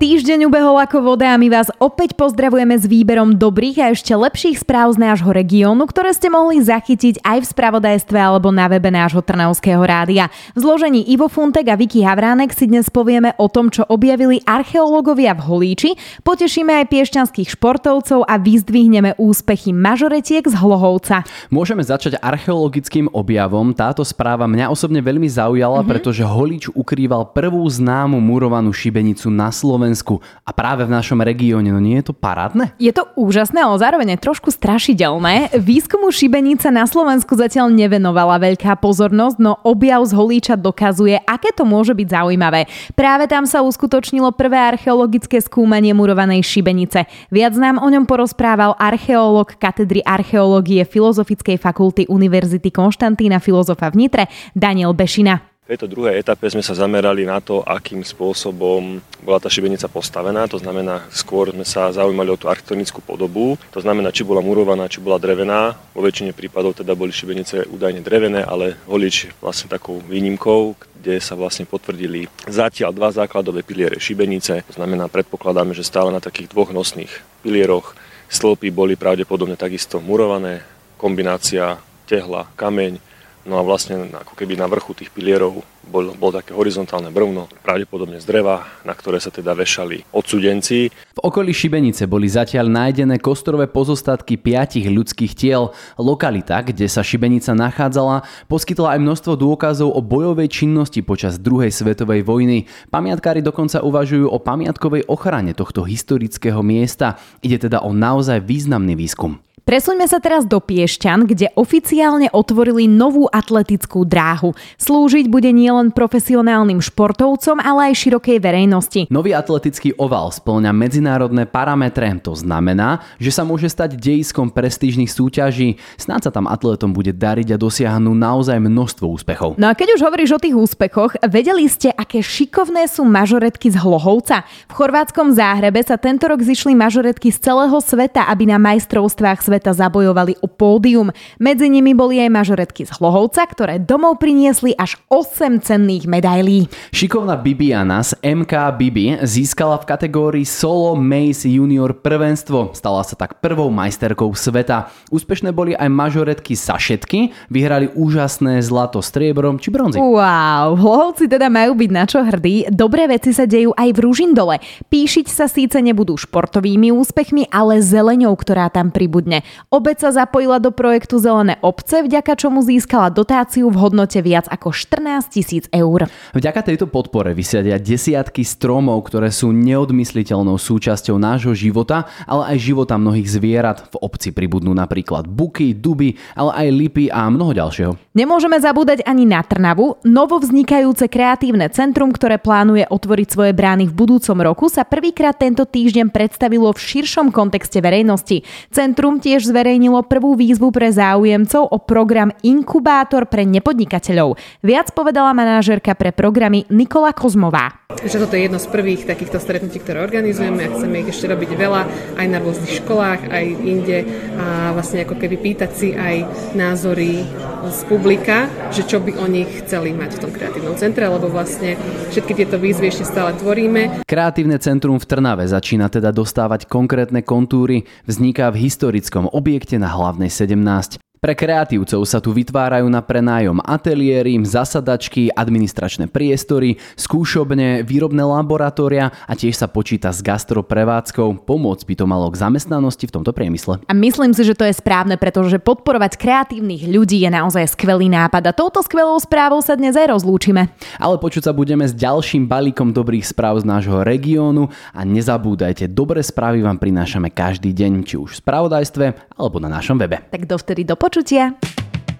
Týždeň ubehol ako voda a my vás opäť pozdravujeme s výberom dobrých a ešte lepších správ z nášho regiónu, ktoré ste mohli zachytiť aj v spravodajstve alebo na webe nášho Trnavského rádia. V zložení Ivo Funtek a Vicky Havránek si dnes povieme o tom, čo objavili archeológovia v Holíči, potešíme aj piešťanských športovcov a vyzdvihneme úspechy mažoretiek z Hlohovca. Môžeme začať archeologickým objavom. Táto správa mňa osobne veľmi zaujala, mm-hmm. pretože Holíč ukrýval prvú známu murovanú šibenicu na Slovensku Slovensku a práve v našom regióne. No nie je to parádne? Je to úžasné, ale zároveň trošku strašidelné. Výskumu šibenica na Slovensku zatiaľ nevenovala veľká pozornosť, no objav z Holíča dokazuje, aké to môže byť zaujímavé. Práve tam sa uskutočnilo prvé archeologické skúmanie murovanej šibenice. Viac nám o ňom porozprával archeológ katedry archeológie Filozofickej fakulty Univerzity Konštantína Filozofa v Nitre Daniel Bešina tejto druhej etape sme sa zamerali na to, akým spôsobom bola tá šibenica postavená. To znamená, skôr sme sa zaujímali o tú architektonickú podobu. To znamená, či bola murovaná, či bola drevená. Vo väčšine prípadov teda boli šibenice údajne drevené, ale holič vlastne takou výnimkou, kde sa vlastne potvrdili zatiaľ dva základové piliere šibenice. To znamená, predpokladáme, že stále na takých dvoch nosných pilieroch stĺpy boli pravdepodobne takisto murované. Kombinácia tehla, kameň, No a vlastne ako keby na vrchu tých pilierov bol, bol také horizontálne brvno, pravdepodobne z dreva, na ktoré sa teda vešali odsudenci. V okolí Šibenice boli zatiaľ nájdené kostorové pozostatky piatich ľudských tiel. Lokalita, kde sa Šibenica nachádzala, poskytla aj množstvo dôkazov o bojovej činnosti počas druhej svetovej vojny. Pamiatkári dokonca uvažujú o pamiatkovej ochrane tohto historického miesta. Ide teda o naozaj významný výskum. Presuňme sa teraz do Piešťan, kde oficiálne otvorili novú atletickú dráhu. Slúžiť bude nielen profesionálnym športovcom, ale aj širokej verejnosti. Nový atletický oval splňa medzinárodné parametre. To znamená, že sa môže stať dejiskom prestížnych súťaží. Snáď sa tam atletom bude dariť a dosiahnu naozaj množstvo úspechov. No a keď už hovoríš o tých úspechoch, vedeli ste, aké šikovné sú mažoretky z Hlohovca? V chorvátskom Záhrebe sa tento rok zišli mažoretky z celého sveta, aby na majstrovstvách sveta zabojovali o pódium. Medzi nimi boli aj mažoretky z Hlohovca, ktoré domov priniesli až 8 cenných medailí. Šikovná Bibiana z MK Bibi získala v kategórii Solo Mace Junior prvenstvo. Stala sa tak prvou majsterkou sveta. Úspešné boli aj mažoretky Sašetky, vyhrali úžasné zlato striebrom či bronzy. Wow, Hlohovci teda majú byť na čo hrdí. Dobré veci sa dejú aj v Ružindole. Píšiť sa síce nebudú športovými úspechmi, ale zeleňou, ktorá tam pribudne. Obec sa zapojila do projektu Zelené obce, vďaka čomu získala dotáciu v hodnote viac ako 14 tisíc eur. Vďaka tejto podpore vysadia desiatky stromov, ktoré sú neodmysliteľnou súčasťou nášho života, ale aj života mnohých zvierat. V obci pribudnú napríklad buky, duby, ale aj lipy a mnoho ďalšieho. Nemôžeme zabúdať ani na Trnavu. Novo vznikajúce kreatívne centrum, ktoré plánuje otvoriť svoje brány v budúcom roku, sa prvýkrát tento týždeň predstavilo v širšom kontexte verejnosti. Centrum tiež zverejnilo prvú výzvu pre záujemcov o program Inkubátor pre nepodnikateľov. Viac povedala manažerka pre programy Nikola Kozmová. Že toto je jedno z prvých takýchto stretnutí, ktoré organizujeme a chceme ich ešte robiť veľa aj na rôznych školách, aj inde a vlastne ako keby pýtať si aj názory z publika, že čo by oni chceli mať v tom kreatívnom centre, lebo vlastne všetky tieto výzvy ešte stále tvoríme. Kreatívne centrum v Trnave začína teda dostávať konkrétne kontúry, vzniká v historickom objekte na hlavnej 17. Pre kreatívcov sa tu vytvárajú na prenájom ateliéry, zasadačky, administračné priestory, skúšobne, výrobné laboratória a tiež sa počíta s gastroprevádzkou. Pomôcť by to malo k zamestnanosti v tomto priemysle. A myslím si, že to je správne, pretože podporovať kreatívnych ľudí je naozaj skvelý nápad a touto skvelou správou sa dnes aj rozlúčime. Ale počuť sa budeme s ďalším balíkom dobrých správ z nášho regiónu a nezabúdajte, dobré správy vám prinášame každý deň, či už v spravodajstve alebo na našom webe. Tak dovtedy do počutia.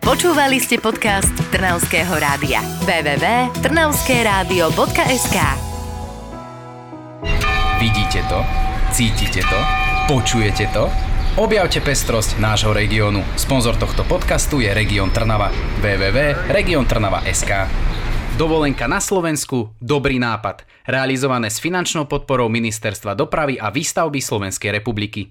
Počúvali ste podcast Trnavského rádia. www.trnavskeradio.sk Vidíte to? Cítite to? Počujete to? Objavte pestrosť nášho regiónu. Sponzor tohto podcastu je Región Trnava. www.regiontrnava.sk Dovolenka na Slovensku – dobrý nápad. Realizované s finančnou podporou Ministerstva dopravy a výstavby Slovenskej republiky.